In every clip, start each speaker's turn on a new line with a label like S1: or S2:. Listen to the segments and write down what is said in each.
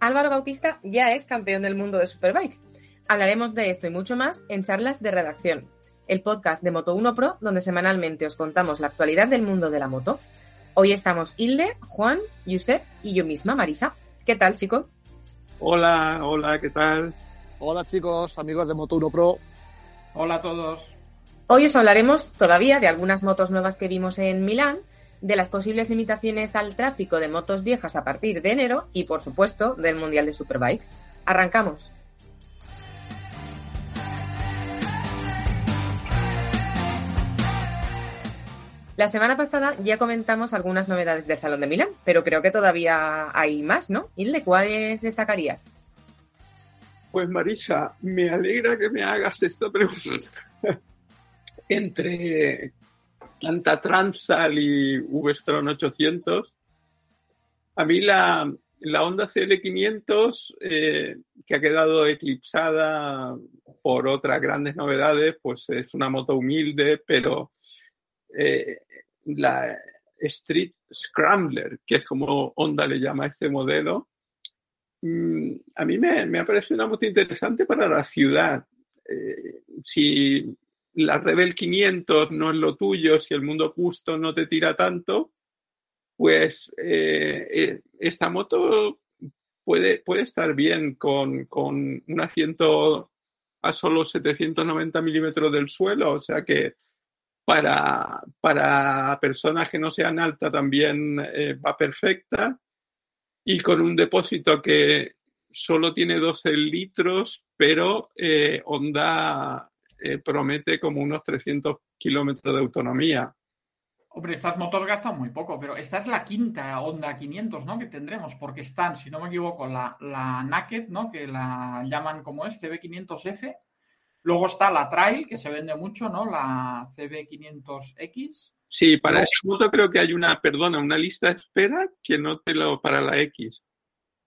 S1: Álvaro Bautista ya es campeón del mundo de Superbikes. Hablaremos de esto y mucho más en charlas de redacción, el podcast de Moto1 Pro, donde semanalmente os contamos la actualidad del mundo de la moto. Hoy estamos Hilde, Juan, Josep y yo misma, Marisa. ¿Qué tal, chicos?
S2: Hola, hola, ¿qué tal?
S3: Hola, chicos, amigos de Moto1 Pro.
S4: Hola a todos.
S1: Hoy os hablaremos todavía de algunas motos nuevas que vimos en Milán, de las posibles limitaciones al tráfico de motos viejas a partir de enero y, por supuesto, del Mundial de Superbikes. Arrancamos. La semana pasada ya comentamos algunas novedades del Salón de Milán, pero creo que todavía hay más, ¿no? Hilde, ¿cuáles destacarías?
S2: Pues Marisa, me alegra que me hagas esta pregunta. Entre Anta Transal y V-Stron 800, a mí la, la Honda CL500, eh, que ha quedado eclipsada por otras grandes novedades, pues es una moto humilde, pero eh, la Street Scrambler, que es como Honda le llama a este modelo, mm, a mí me, me, ha parecido una moto interesante para la ciudad. Eh, si la Rebel 500 no es lo tuyo, si el mundo justo no te tira tanto, pues eh, eh, esta moto puede, puede estar bien con, con un asiento a solo 790 milímetros del suelo, o sea que para, para personas que no sean altas también eh, va perfecta. Y con un depósito que solo tiene 12 litros, pero eh, Honda eh, promete como unos 300 kilómetros de autonomía.
S4: Hombre, estas motos gastan muy poco, pero esta es la quinta Honda 500, ¿no? Que tendremos, porque están, si no me equivoco, la, la Naked, ¿no? Que la llaman como es, CB500F. Luego está la Trail, que se vende mucho, ¿no? La CB500X.
S2: Sí, para esa moto creo que hay una, perdona, una lista de espera que no te lo para la X.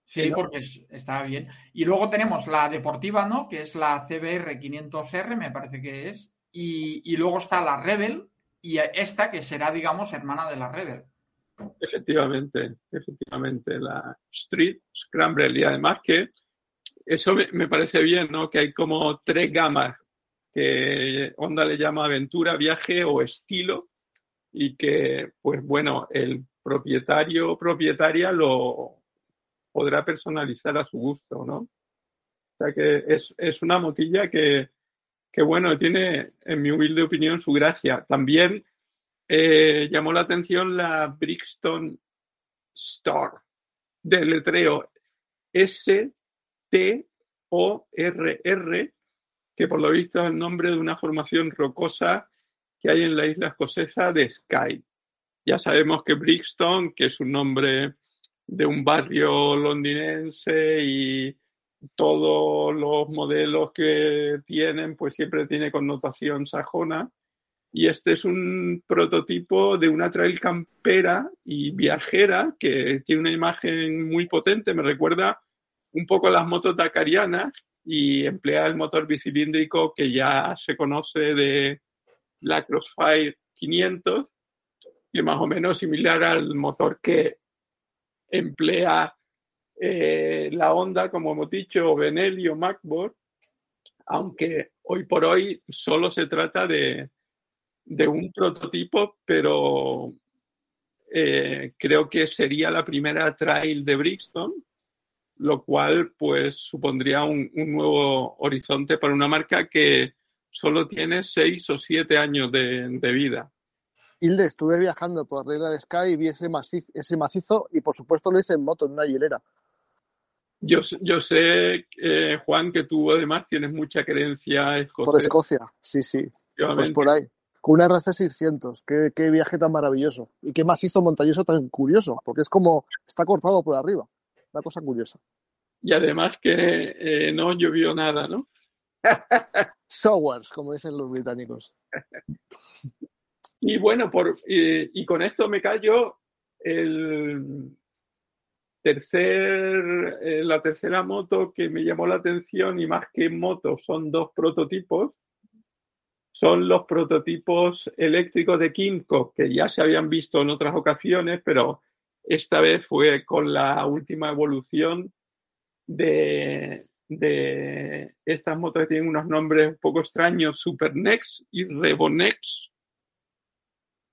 S4: Sí, porque está bien. Y luego tenemos la deportiva, ¿no? Que es la CBR 500R, me parece que es. Y, y, luego está la Rebel y esta que será, digamos, hermana de la Rebel.
S2: Efectivamente, efectivamente, la Street Scramble. Y además que eso me, me parece bien, ¿no? Que hay como tres gamas que Honda le llama aventura, viaje o estilo y que, pues bueno, el propietario o propietaria lo podrá personalizar a su gusto, ¿no? O sea que es, es una motilla que, que, bueno, tiene, en mi humilde opinión, su gracia. También eh, llamó la atención la Brixton Star, del letreo S-T-O-R-R, que por lo visto es el nombre de una formación rocosa que hay en la isla escocesa de Skye. Ya sabemos que Brixton, que es un nombre de un barrio londinense y todos los modelos que tienen, pues siempre tiene connotación sajona. Y este es un prototipo de una trail campera y viajera que tiene una imagen muy potente. Me recuerda un poco a las motos dakarianas y emplea el motor bicilíndrico que ya se conoce de la Crossfire 500, que más o menos similar al motor que emplea eh, la Honda, como hemos dicho, Benelli o MacBook, aunque hoy por hoy solo se trata de, de un prototipo, pero eh, creo que sería la primera trail de Brixton, lo cual pues supondría un, un, nuevo horizonte para una marca que solo tiene seis o siete años de, de vida.
S3: Hilde, estuve viajando por Regla de Sky y vi ese macizo, ese macizo y por supuesto lo hice en moto, en una hielera.
S2: Yo, yo sé, eh, Juan, que tú además tienes mucha creencia escocesa.
S3: Por Escocia, sí, sí. Pues por ahí. Con una RC600. Qué, qué, viaje tan maravilloso. Y qué macizo montañoso tan curioso. Porque es como, está cortado por arriba. Una cosa curiosa.
S2: Y además que eh, no llovió nada, ¿no?
S3: Sowers, como dicen los británicos.
S2: Y bueno, por, y, con esto me callo el tercer, eh, la tercera moto que me llamó la atención y más que moto son dos prototipos. Son los prototipos eléctricos de Kimco que ya se habían visto en otras ocasiones, pero esta vez fue con la última evolución de, de estas motos que tienen unos nombres un poco extraños, Supernex y Revonex.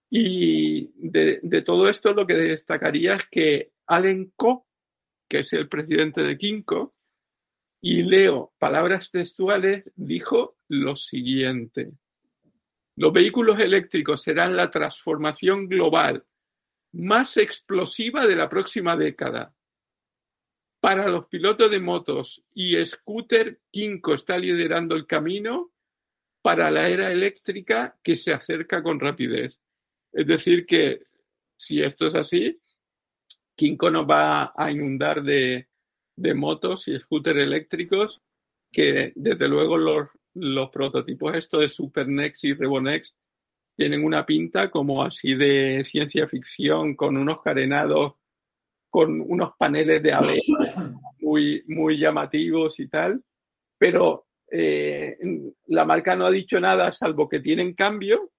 S2: Y de, todo esto lo que destacaría es que Allen que es el presidente de Kinko, y leo palabras textuales, dijo lo siguiente. Los vehículos eléctricos serán la transformación global más explosiva de la próxima década. Para los pilotos de motos y scooter, Kinko está liderando el camino para la era eléctrica que se acerca con rapidez. Es decir, que si esto es así, Kinko nos va a inundar de, de motos y scooters eléctricos que desde luego los, los prototipos estos de Supernex y Revonex tienen una pinta como así de ciencia ficción con unos carenados con unos paneles de ave muy, muy llamativos y tal, pero eh, la marca no ha dicho nada salvo que tienen cambio,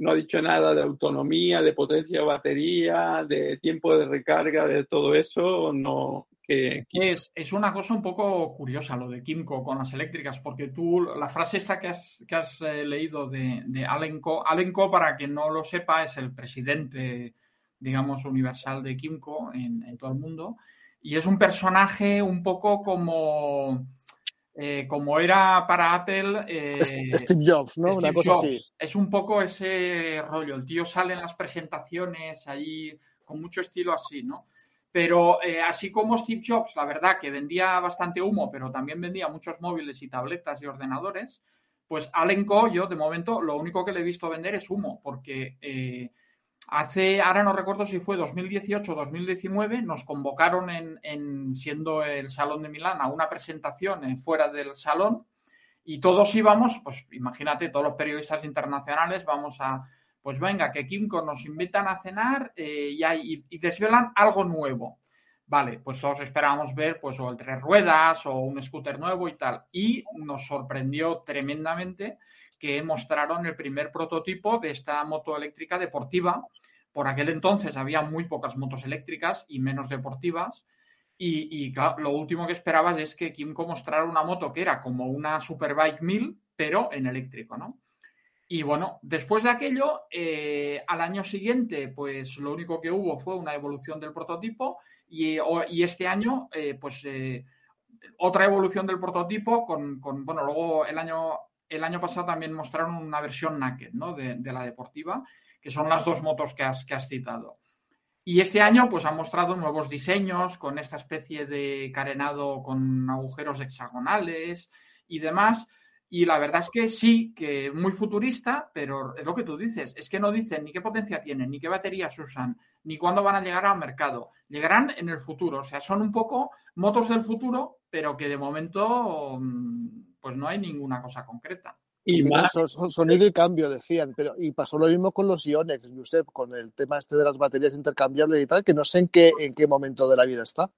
S2: no ha dicho nada de autonomía, de potencia de batería, de tiempo de recarga, de todo eso, no,
S4: es, es, una cosa un poco curiosa lo de Kimco con las eléctricas, porque tú, la frase esta que has, que has eh, leído de, de Alenco, Alenco, para quien no lo sepa, es el presidente, digamos, universal de Kimco en, en todo el mundo, y es un personaje un poco como... Eh, como era para Apple.
S3: Eh, Steve Jobs, ¿no? Una cosa así.
S4: Es un poco ese rollo. El tío sale en las presentaciones ahí con mucho estilo así, ¿no? Pero eh, así como Steve Jobs, la verdad que vendía bastante humo, pero también vendía muchos móviles y tabletas y ordenadores, pues Allen yo de momento lo único que le he visto vender es humo, porque hace, ahora no recuerdo si fue 2018 o 2019, nos convocaron en, en, siendo el Salón de Milán a una presentación fuera del salón y todos íbamos, pues imagínate, todos los periodistas internacionales vamos a pues venga, que Kimco nos invitan a cenar eh, y, desvelan algo nuevo. Vale, pues todos esperábamos ver pues o el tres ruedas o un scooter nuevo y tal. Y nos sorprendió tremendamente que mostraron el primer prototipo de esta moto eléctrica deportiva. Por aquel entonces había muy pocas motos eléctricas y menos deportivas. Y, lo último que esperabas es que Kimco mostrara una moto que era como una Superbike 1000, pero en eléctrico, ¿no? Y bueno, después de aquello, eh, al año siguiente, pues lo único que hubo fue una evolución del prototipo y, este año, eh, pues eh, otra evolución del prototipo con, bueno, luego el año, el año pasado también mostraron una versión naked, ¿no? De, la deportiva, que son las dos motos que has, que has citado. Y este año, pues han mostrado nuevos diseños con esta especie de carenado con agujeros hexagonales y demás. Y la verdad es que sí, que muy futurista, pero es lo que tú dices, es que no dicen ni qué potencia tienen, ni qué baterías usan, ni cuándo van a llegar al mercado. Llegarán en el futuro, o sea, son un poco motos del futuro, pero que de momento mm, pues no hay ninguna cosa concreta.
S3: Y más sonido y cambio, decían, pero y pasó lo mismo con los Ionex, Josep, con el tema este de las baterías intercambiables y tal, que no sé en qué, en qué momento de la vida está.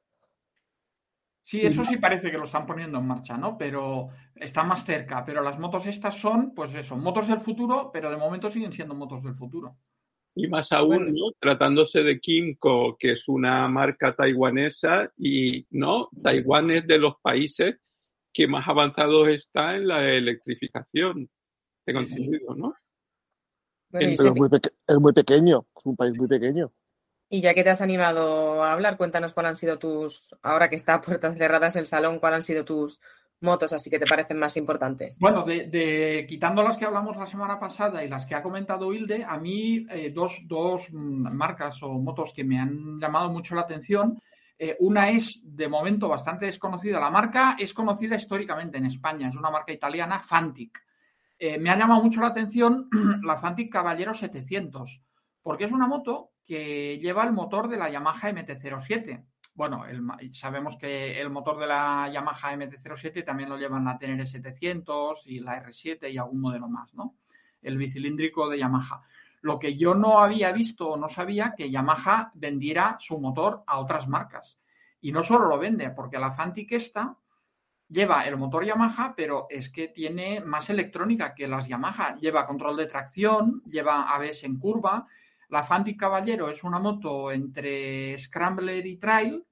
S4: Sí, eso sí parece que lo están poniendo en marcha, ¿no? Pero está más cerca. Pero las motos estas son, pues eso, motos del futuro, pero de momento siguen siendo motos del futuro.
S2: Y más aún, ¿no? Tratándose de Kinko, que es una marca taiwanesa, y no, Taiwán es de los países que más avanzados está en la electrificación. Tengo entendido, ¿no?
S3: es, muy es muy pequeño, es un país muy pequeño.
S1: Y ya que te has animado a hablar, cuéntanos cuáles han sido tus, ahora que está a puertas cerradas el salón, cuáles han sido tus motos así que te parecen más importantes.
S4: Bueno, de, quitando las que hablamos la semana pasada y las que ha comentado Hilde, a mí eh, dos, dos, marcas o motos que me han llamado mucho la atención. Eh, una es de momento bastante desconocida. La marca es conocida históricamente en España, es una marca italiana, Fantic. Eh, me ha llamado mucho la atención la Fantic Caballero 700, porque es una moto que lleva el motor de la Yamaha MT-07. Bueno, sabemos que el motor de la Yamaha MT-07 también lo llevan la TNR 700 y la R7 y algún modelo más, ¿no? El bicilíndrico de Yamaha. Lo que yo no había visto o no sabía que Yamaha vendiera su motor a otras marcas. Y no solo lo vende, porque la Fantic esta lleva el motor Yamaha, pero es que tiene más electrónica que las Yamaha. Lleva control de tracción, lleva ABS en curva, la Fantic Caballero es una moto entre Scrambler y Trail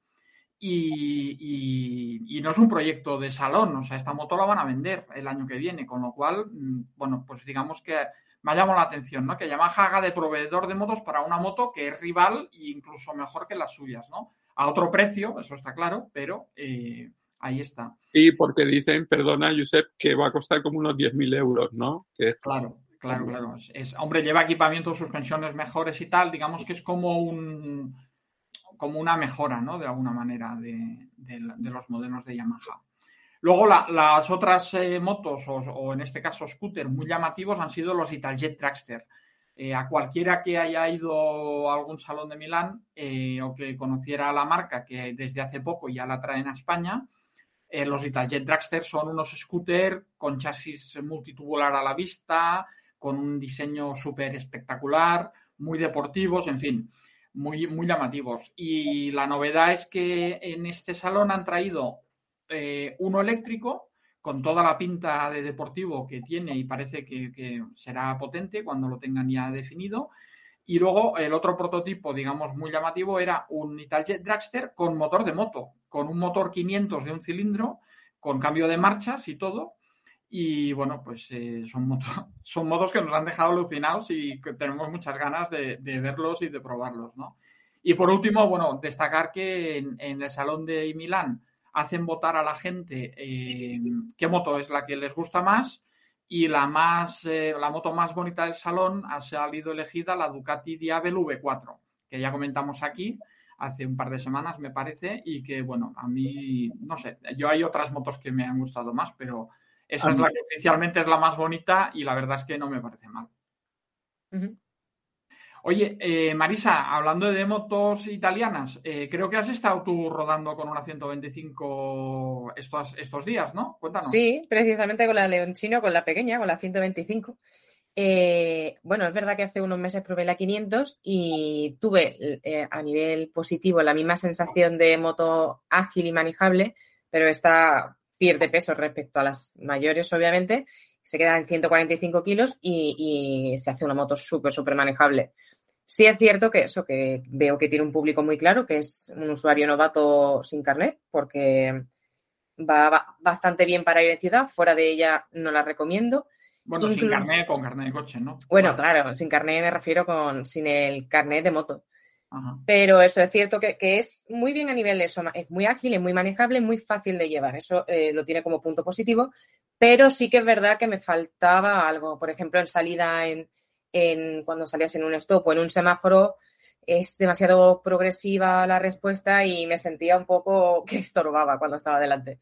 S4: y, y no es un proyecto de salón, o sea, esta moto la van a vender el año que viene, con lo cual, mm, bueno, pues digamos que me ha llamado la atención, ¿no? Que Yamaha haga de proveedor de motos para una moto que es rival e incluso mejor que las suyas, ¿no? A otro precio, eso está claro, pero eh, ahí está.
S2: Y porque dicen, perdona, Josep, que va a costar como unos 10.000 euros, ¿no? Que
S4: Claro, claro, claro. Es, hombre, lleva equipamiento, suspensiones mejores y tal, digamos que es como un como una mejora, ¿no? De alguna manera de, los modelos de Yamaha. Luego las otras eh, motos, o, en este caso scooter, muy llamativos han sido los Italjet Dragster. Eh, a cualquiera que haya ido a algún salón de Milán eh, o que conociera la marca, que desde hace poco ya la traen a España, los Italjet Dragster son unos scooter con chasis multitubular a la vista, con un diseño súper espectacular, muy deportivos, en fin muy, muy llamativos. Y la novedad es que en este salón han traído eh, uno eléctrico con toda la pinta de deportivo que tiene y parece que, será potente cuando lo tengan ya definido. Y luego el otro prototipo, digamos, muy llamativo era un Italjet Dragster con motor de moto, con un motor 500 de un cilindro, con cambio de marchas y todo, y bueno, pues eh, son, motos, son modos que nos han dejado alucinados y que tenemos muchas ganas de, verlos y de probarlos, ¿no? Y por último, bueno, destacar que en, el Salón de Milán hacen votar a la gente eh, qué moto es la que les gusta más y la más eh, la moto más bonita del salón ha salido elegida la Ducati Diabel V4, que ya comentamos aquí hace un par de semanas, me parece, y que, bueno, a mí, no sé, yo hay otras motos que me han gustado más, pero esa es la que oficialmente es la más bonita y la verdad es que no me parece mal. Oye, eh, Marisa, hablando de motos italianas, eh, creo que has estado tú rodando con una 125 estos, estos días, ¿no? Cuéntanos.
S1: Sí, precisamente con la Leoncino, con la pequeña, con la 125. Eh, bueno, es verdad que hace unos meses probé la 500 y tuve a nivel positivo la misma sensación de moto ágil y manejable, pero está pierde peso respecto a las mayores, obviamente, se queda en 145 kilos y, se hace una moto súper, súper manejable. Sí es cierto que eso, que veo que tiene un público muy claro, que es un usuario novato sin carnet, porque va, bastante bien para ir en ciudad, fuera de ella no la recomiendo.
S4: Bueno, sin carnet, con carnet de coche, ¿no?
S1: Bueno, claro, sin carnet me refiero con sin el carnet de moto. Pero eso es cierto que, es muy bien a nivel de eso, es muy ágil, es muy manejable, muy fácil de llevar. Eso eh, lo tiene como punto positivo, pero sí que es verdad que me faltaba algo. Por ejemplo, en salida, en, en cuando salías en un stop o en un semáforo, es demasiado progresiva la respuesta y me sentía un poco que estorbaba cuando estaba delante.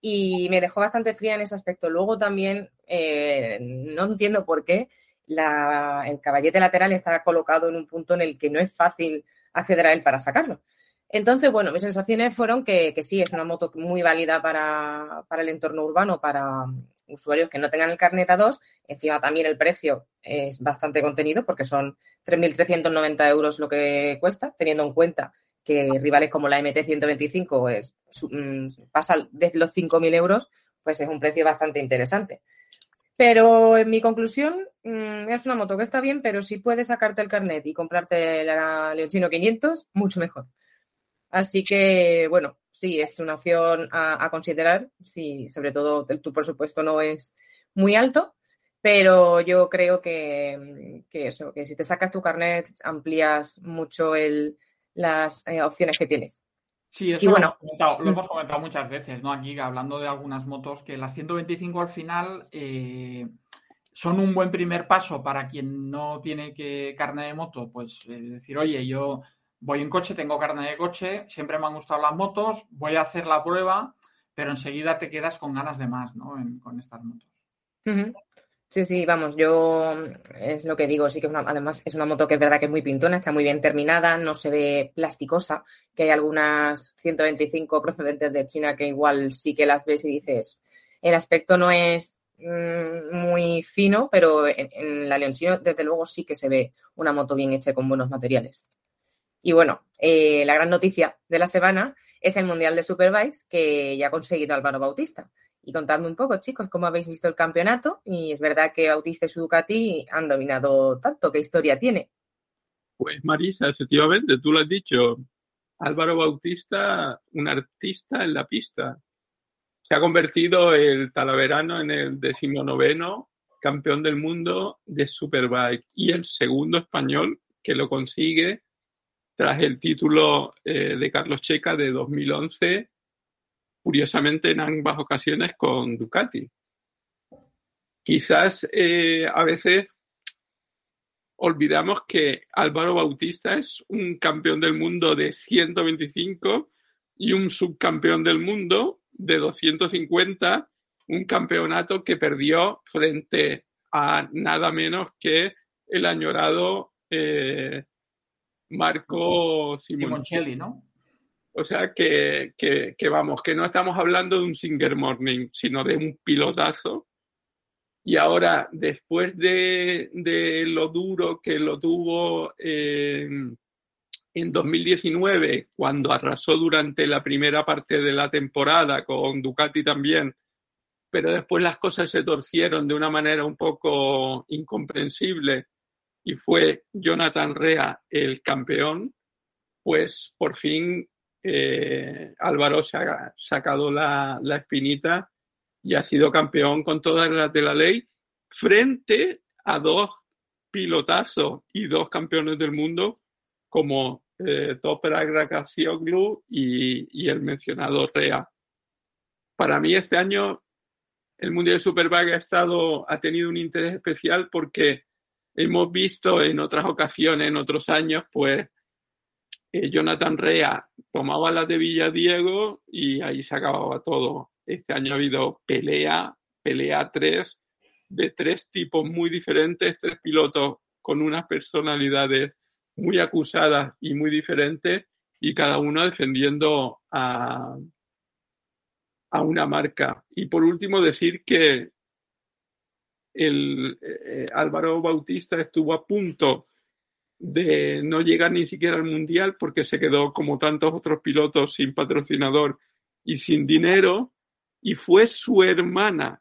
S1: Y me dejó bastante fría en ese aspecto. Luego también, eh, no entiendo por qué, el caballete lateral está colocado en un punto en el que no es fácil acceder a él para sacarlo. Entonces, bueno, mis sensaciones fueron que, sí, es una moto muy válida para, el entorno urbano, para usuarios que no tengan el carnet A2. Encima también el precio es bastante contenido porque son 3.390 euros lo que cuesta, teniendo en cuenta que rivales como la MT-125 pues, mm, pasa de los 5.000 euros, pues es un precio bastante interesante. Pero en mi conclusión, mm, es una moto que está bien, pero si puedes sacarte el carnet y comprarte la Leoncino 500, mucho mejor. Así que, bueno, sí, es una opción a, considerar. Sí, sobre todo tu presupuesto no es muy alto, pero yo creo que, eso, que si te sacas tu carnet amplías mucho el, las eh, opciones que tienes.
S4: Sí, eso lo, hemos comentado, lo, mm. hemos comentado, muchas veces, ¿no? Aquí hablando de algunas motos, que las 125 al final eh, son un buen primer paso para quien no tiene que carne de moto, pues decir, oye, yo voy en coche, tengo carne de coche, siempre me han gustado las motos, voy a hacer la prueba, pero enseguida te quedas con ganas de más, ¿no? con estas motos.
S1: Sí, sí, vamos, yo es lo que digo, sí que además es una moto que es verdad que es muy pintona, está muy bien terminada, no se ve plasticosa, que hay algunas 125 procedentes de China que igual sí que las ves y dices, el aspecto no es mm, muy fino, pero en, la Leoncino desde luego sí que se ve una moto bien hecha con buenos materiales. Y bueno, eh, la gran noticia de la semana es el Mundial de Superbikes que ya ha conseguido Álvaro Bautista. Y contadme un poco, chicos, cómo habéis visto el campeonato. Y es verdad que Bautista y su Ducati han dominado tanto. ¿Qué historia tiene?
S2: Pues Marisa, efectivamente, tú lo has dicho. Álvaro Bautista, un artista en la pista. Se ha convertido el talaverano en el decimonoveno campeón del mundo de Superbike y el segundo español que lo consigue tras el título eh, de Carlos Checa de 2011, curiosamente en ambas ocasiones con Ducati. Quizás eh, a veces olvidamos que Álvaro Bautista es un campeón del mundo de 125 y un subcampeón del mundo de 250, un campeonato que perdió frente a nada menos que el añorado eh, Marco
S4: Simoncelli, ¿no?
S2: O sea que, que, vamos, que no estamos hablando de un Singer Morning, sino de un pilotazo. Y ahora, después de, de lo duro que lo tuvo en 2019, cuando arrasó durante la primera parte de la temporada con Ducati también, pero después las cosas se torcieron de una manera un poco incomprensible y fue Jonathan Rea el campeón, pues por fin eh, Álvaro se ha sacado la, espinita y ha sido campeón con todas las de la ley frente a dos pilotazos y dos campeones del mundo como eh, Toprak y, y el mencionado Rea. Para mí este año el Mundial Superbike ha estado, ha tenido un interés especial porque hemos visto en otras ocasiones, en otros años, pues eh, Jonathan Rea tomaba la de Villadiego y ahí se acababa todo. Este año ha habido pelea, pelea tres, de tres tipos muy diferentes, tres pilotos con unas personalidades muy acusadas y muy diferentes y cada uno defendiendo a una marca. Y por último decir que el eh, Álvaro Bautista estuvo a punto de no llegar ni siquiera al Mundial porque se quedó como tantos otros pilotos sin patrocinador y sin dinero y fue su hermana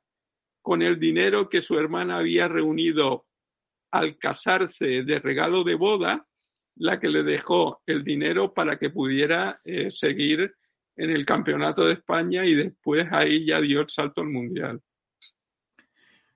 S2: con el dinero que su hermana había reunido al casarse de regalo de boda la que le dejó el dinero para que pudiera eh, seguir en el campeonato de España y después ahí ya dio el salto al mundial.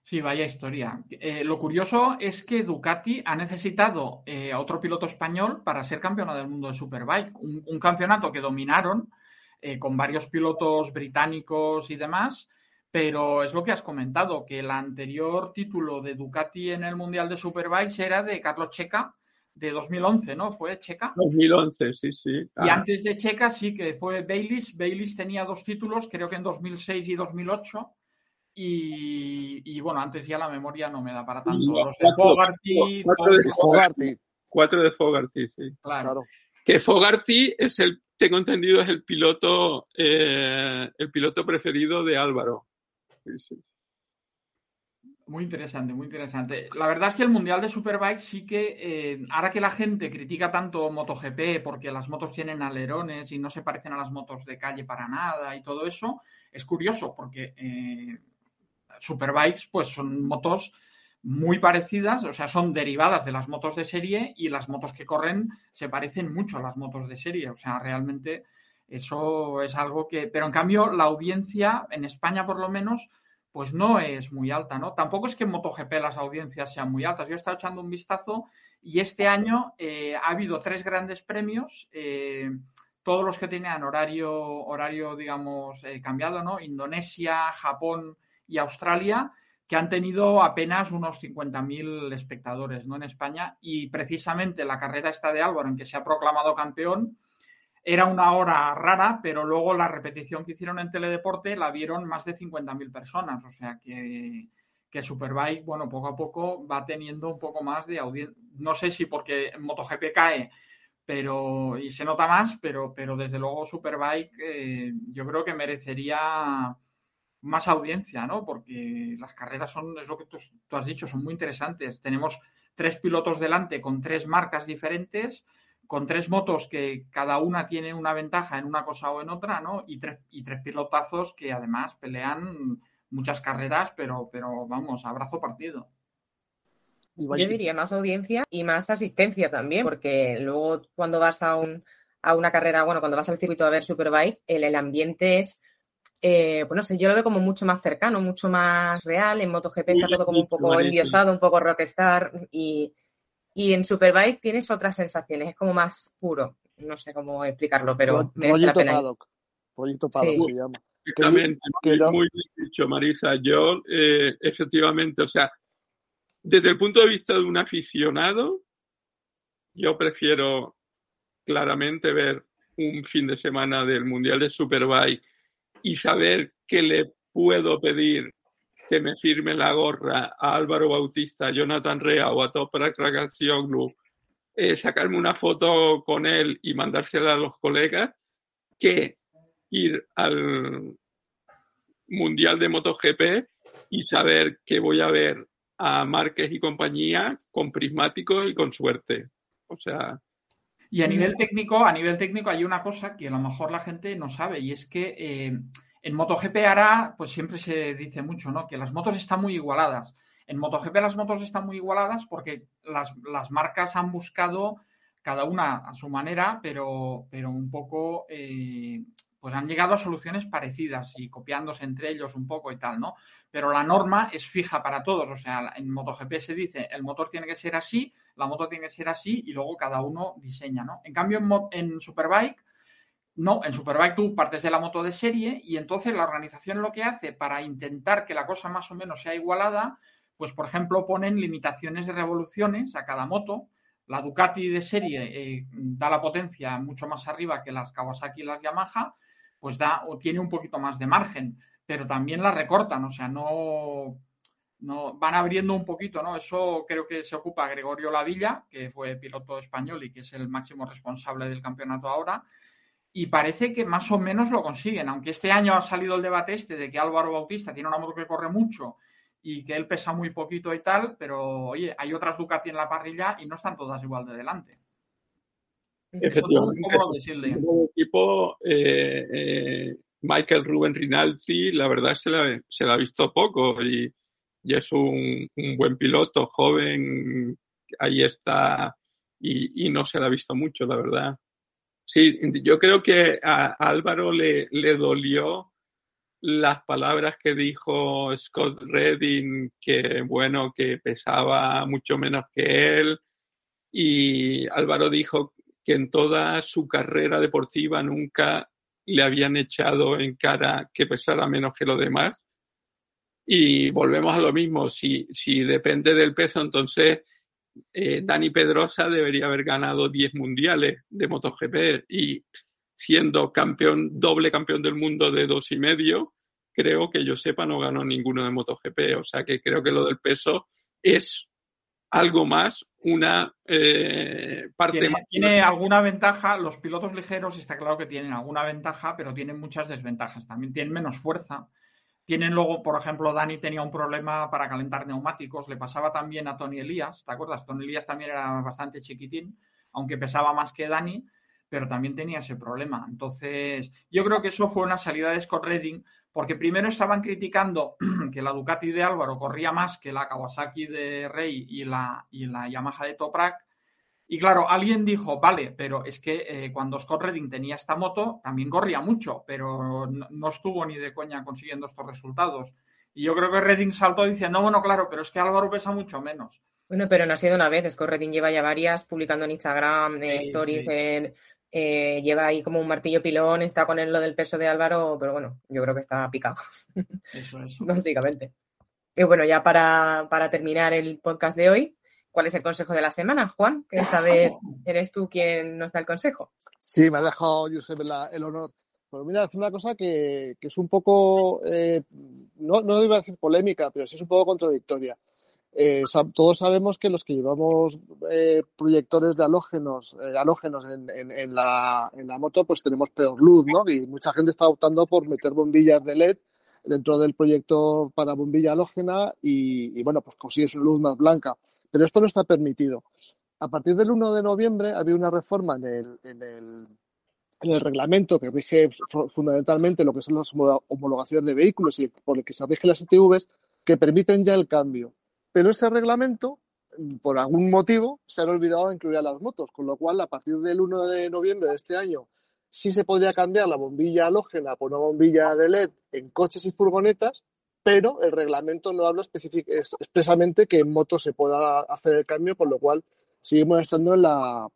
S4: Sí, vaya historia. Eh, lo curioso es que Ducati ha necesitado eh, a otro piloto español para ser campeona del mundo de Superbike. Un, campeonato que dominaron eh, con varios pilotos británicos y demás, pero es lo que has comentado, que el anterior título de Ducati en el Mundial de Superbike era de Carlos Checa de 2011, ¿no? ¿Fue Checa?
S2: 2011, sí, sí.
S4: Y ah. antes de Checa sí que fue Bayliss. Bayliss tenía dos títulos, creo que en 2006 y 2008 y, bueno, antes ya la memoria no me da para tanto. Los de Fogarty.
S2: Cuatro de Fogarty. sí. Claro. Que Fogarty es el, tengo entendido, es el piloto, eh, el piloto preferido de Álvaro.
S4: Muy interesante, muy interesante. La verdad es que el Mundial de Superbike sí que, eh, ahora que la gente critica tanto MotoGP porque las motos tienen alerones y no se parecen a las motos de calle para nada y todo eso, es curioso porque eh, Superbikes, pues son motos muy parecidas, o sea, son derivadas de las motos de serie y las motos que corren se parecen mucho a las motos de serie. O sea, realmente eso es algo que. Pero en cambio, la audiencia, en España por lo menos, pues no es muy alta, ¿no? Tampoco es que en MotoGP las audiencias sean muy altas. Yo he estado echando un vistazo y este año eh, ha habido tres grandes premios. Eh, todos los que tenían horario, horario digamos, eh, cambiado, ¿no? Indonesia, Japón y Australia, que han tenido apenas unos 50.000 espectadores ¿no? en España. Y precisamente la carrera esta de Álvaro, en que se ha proclamado campeón, era una hora rara, pero luego la repetición que hicieron en Teledeporte la vieron más de 50.000 personas. O sea que, que Superbike, bueno, poco a poco va teniendo un poco más de audiencia. No sé si porque MotoGP cae pero y se nota más, pero, pero desde luego Superbike eh, yo creo que merecería más audiencia, ¿no? Porque las carreras son, es lo que tú, has dicho, son muy interesantes. Tenemos tres pilotos delante con tres marcas diferentes, con tres motos que cada una tiene una ventaja en una cosa o en otra, ¿no? Y tres, y tres pilotazos que además pelean muchas carreras, pero, pero vamos, abrazo partido.
S1: Yo diría más audiencia y más asistencia también, porque luego cuando vas a, un, a una carrera, bueno, cuando vas al circuito a ver Superbike, el, el ambiente es eh, pues no sé, yo lo veo como mucho más cercano, mucho más real. En MotoGP está todo como un poco endiosado, un poco rockstar y, y en Superbike tienes otras sensaciones, es como más puro. No sé cómo explicarlo, pero
S3: me la pena. Paddock. Pollito Paddock se llama.
S2: Exactamente, muy, bien dicho, Marisa. Yo, eh, efectivamente, o sea, desde el punto de vista de un aficionado, yo prefiero claramente ver un fin de semana del Mundial de Superbike y saber que le puedo pedir que me firme la gorra a Álvaro Bautista, a Jonathan Rea o a Toprak Ragazzioglu, eh, sacarme una foto con él y mandársela a los colegas, que ir al Mundial de MotoGP y saber que voy a ver a Márquez y compañía con prismático y con suerte. O sea.
S4: Y a nivel técnico, a nivel técnico hay una cosa que a lo mejor la gente no sabe y es que eh, en MotoGP ahora, pues siempre se dice mucho, ¿no? Que las motos están muy igualadas. En MotoGP las motos están muy igualadas porque las, marcas han buscado cada una a su manera, pero, pero un poco eh, pues han llegado a soluciones parecidas y copiándose entre ellos un poco y tal, ¿no? Pero la norma es fija para todos, o sea, en MotoGP se dice el motor tiene que ser así, la moto tiene que ser así y luego cada uno diseña, ¿no? En cambio, en, Superbike, no, en Superbike tú partes de la moto de serie y entonces la organización lo que hace para intentar que la cosa más o menos sea igualada, pues por ejemplo ponen limitaciones de revoluciones a cada moto. La Ducati de serie eh, da la potencia mucho más arriba que las Kawasaki y las Yamaha, pues da o tiene un poquito más de margen, pero también la recortan, o sea, no, no van abriendo un poquito, ¿no? Eso creo que se ocupa Gregorio Lavilla, que fue piloto español y que es el máximo responsable del campeonato ahora. Y parece que más o menos lo consiguen, aunque este año ha salido el debate este de que Álvaro Bautista tiene una moto que corre mucho y que él pesa muy poquito y tal, pero oye, hay otras Ducati en la parrilla y no están todas igual de delante.
S2: Efectivamente, el equipo, eh, eh, Michael Ruben Rinaldi, la verdad se la, se la ha visto poco y, es un, buen piloto, joven, ahí está y, no se la ha visto mucho, la verdad. Sí, yo creo que a Álvaro le, le dolió las palabras que dijo Scott Redding, que bueno, que pesaba mucho menos que él. Y Álvaro dijo que en toda su carrera deportiva nunca le habían echado en cara que pesara menos que los demás. Y volvemos a lo mismo, si, si depende del peso, entonces eh, Dani Pedrosa debería haber ganado 10 mundiales de MotoGP y siendo campeón, doble campeón del mundo de dos y medio, creo que yo sepa no ganó ninguno de MotoGP. O sea que creo que lo del peso es algo más, una eh, parte
S4: tiene,
S2: más.
S4: Tiene alguna ventaja, los pilotos ligeros está claro que tienen alguna ventaja, pero tienen muchas desventajas. También tienen menos fuerza. Tienen luego, por ejemplo, Dani tenía un problema para calentar neumáticos, le pasaba también a Tony Elías, ¿te acuerdas? Tony Elías también era bastante chiquitín, aunque pesaba más que Dani, pero también tenía ese problema. Entonces, yo creo que eso fue una salida de Scott Redding, porque primero estaban criticando que la Ducati de Álvaro corría más que la Kawasaki de Rey y la, y la Yamaha de Toprak. Y claro, alguien dijo, vale, pero es que eh, cuando Scott Redding tenía esta moto, también corría mucho, pero no, estuvo ni de coña consiguiendo estos resultados. Y yo creo que Redding saltó diciendo, bueno, claro, pero es que Álvaro pesa mucho menos.
S1: Bueno, pero no ha sido una vez, Scott Redding lleva ya varias publicando en Instagram, en stories, en eh, lleva ahí como un martillo pilón, está con él lo del peso de Álvaro, pero bueno, yo creo que está picado. Eso, es. Básicamente. Y bueno, ya para, terminar el podcast de hoy, ¿cuál es el consejo de la semana, Juan? Que esta vez eres tú quien nos da el consejo.
S3: Sí, me ha dejado Josep el honor. Pero mira, es una cosa que, es un poco, eh, no, no iba a decir polémica, pero sí es un poco contradictoria. Eh, todos sabemos que los que llevamos eh, proyectores de halógenos, eh, halógenos en, en, la, en, la, moto, pues tenemos peor luz, ¿no? Y mucha gente está optando por meter bombillas de LED dentro del proyector para bombilla halógena y, bueno, pues consigues una luz más blanca. Pero esto no está permitido. A partir del 1 de noviembre había una reforma en el, en el, en el reglamento que rige fundamentalmente lo que son las homologaciones de vehículos y por el que se rigen las ITVs que permiten ya el cambio pero ese reglamento, por algún motivo, se han olvidado de incluir a las motos, con lo cual a partir del 1 de noviembre de este año sí se podría cambiar la bombilla halógena por una bombilla de LED en coches y furgonetas, pero el reglamento no habla expresamente que en motos se pueda hacer el cambio, con lo cual seguimos estando en la,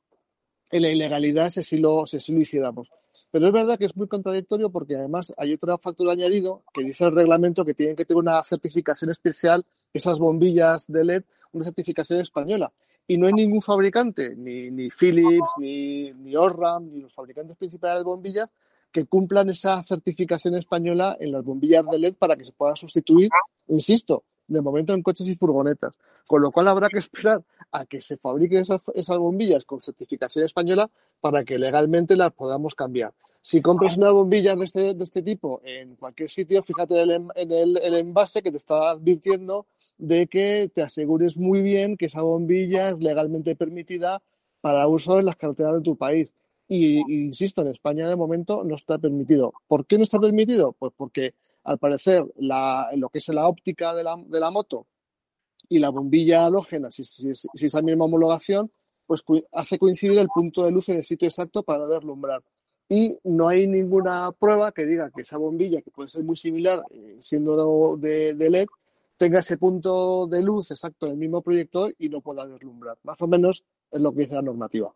S3: ilegalidad si así, lo, si lo hiciéramos. Pero es verdad que es muy contradictorio porque además hay otro factor añadido que dice el reglamento que tienen que tener una certificación especial, esas bombillas de LED, una certificación española. Y no hay ningún fabricante, ni, ni Philips, ni, ni Osram, ni los fabricantes principales de bombillas, que cumplan esa certificación española en las bombillas de LED para que se pueda sustituir, insisto, de momento en coches y furgonetas. Con lo cual habrá que esperar a que se fabriquen esas, bombillas con certificación española para que legalmente las podamos cambiar. Si compras una bombilla de este, de este tipo en cualquier sitio, fíjate en el, el, envase que te está advirtiendo de que te asegures muy bien que esa bombilla es legalmente permitida para uso en las carreteras de tu país. Y, insisto, en España de momento no está permitido. ¿Por qué no está permitido? Pues porque al parecer lo que es la óptica de la, de la moto y la bombilla halógena, si, si, si es la misma homologación, pues hace coincidir el punto de luz en el sitio exacto para deslumbrar. Y no hay ninguna prueba que diga que esa bombilla, que puede ser muy similar, eh, siendo de, LED, tenga ese punto de luz exacto en el mismo proyector y no pueda deslumbrar. Más o menos es lo que dice la normativa.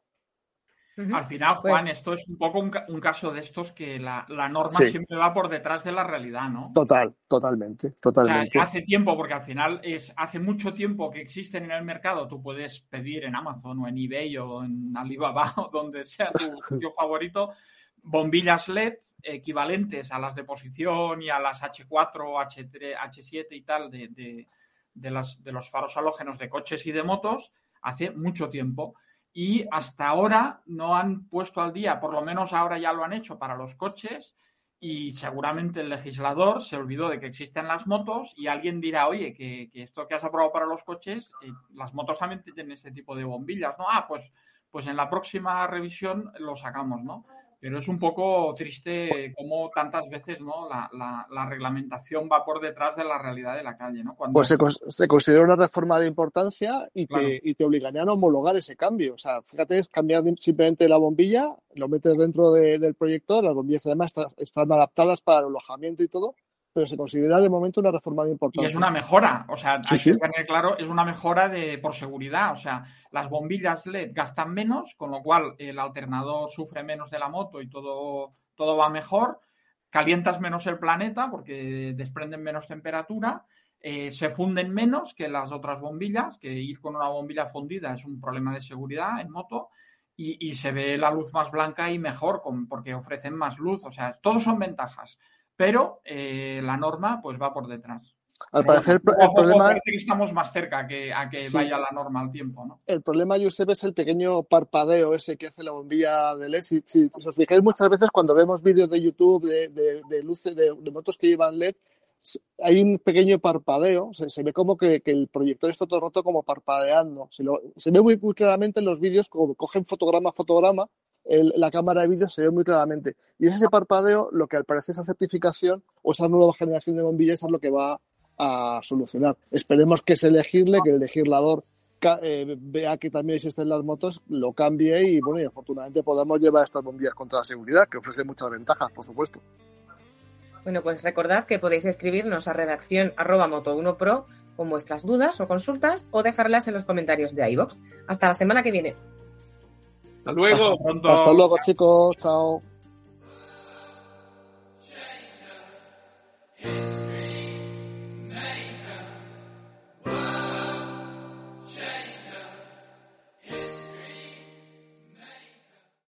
S4: Al final, pues Juan, esto es un poco un, caso de estos que la, norma siempre va por detrás de la realidad, ¿no?
S3: Total, totalmente, totalmente.
S4: hace tiempo, porque al final es hace mucho tiempo que existen en el mercado, tú puedes pedir en Amazon o en eBay o en Alibaba o donde sea tu sitio favorito, bombillas LED equivalentes a las de posición y a las H4, H3, H7 y tal de, de, las, de los faros halógenos de coches y de motos hace mucho tiempo y hasta ahora no han puesto al día, por lo menos ahora ya lo han hecho para los coches y seguramente el legislador se olvidó de que existen las motos y alguien dirá, oye, que, esto que has aprobado para los coches, eh, las motos también tienen este tipo de bombillas, ¿no? Ah, pues, pues en la próxima revisión lo sacamos, ¿no? Pero es un poco triste cómo tantas veces ¿no? la, reglamentación va por detrás de la realidad de la calle. ¿no?
S3: Pues se, considera una reforma de importancia y te, y te obligarían a homologar ese cambio. O sea, fíjate, es cambiar simplemente la bombilla, lo metes dentro del proyector, las bombillas además están adaptadas para el alojamiento y todo, pero se considera de momento una reforma de importancia.
S4: Y es una mejora, o sea, hay que tener claro, es una mejora de por seguridad, o sea, las bombillas LED gastan menos, con lo cual el alternador sufre menos de la moto y todo, todo va mejor, calientas menos el planeta porque desprenden menos temperatura, eh, se funden menos que las otras bombillas, que ir con una bombilla fundida es un problema de seguridad en moto, y, se ve la luz más blanca y mejor porque ofrecen más luz, o sea, todos son ventajas pero eh, la norma pues va por detrás.
S3: Al parecer, el, problema
S4: es que estamos más cerca que, a que vaya la norma al tiempo, ¿no?
S3: El problema, Josep, es el pequeño parpadeo ese que hace la bombilla de LED. Si, os fijáis muchas veces cuando vemos vídeos de YouTube de, de, luces, de, motos que llevan LED, hay un pequeño parpadeo, se, ve como que, el proyector está todo roto como parpadeando. Se, se ve muy, muy, claramente en los vídeos como cogen fotograma a fotograma la cámara de vídeo se ve muy claramente. Y es ese parpadeo lo que al parecer esa certificación o esa nueva generación de bombillas es lo que va a solucionar. Esperemos que se elegirle, que el legislador eh, vea que también existen las motos, lo cambie y bueno, y afortunadamente podamos llevar estas bombillas con toda seguridad, que ofrece muchas ventajas, por supuesto.
S1: Bueno, pues recordad que podéis escribirnos a redacción arroba moto1pro con vuestras dudas o consultas o dejarlas en los comentarios de iVoox. Hasta la semana que viene.
S2: Hasta luego.
S3: Hasta, hasta luego, chicos. Chao.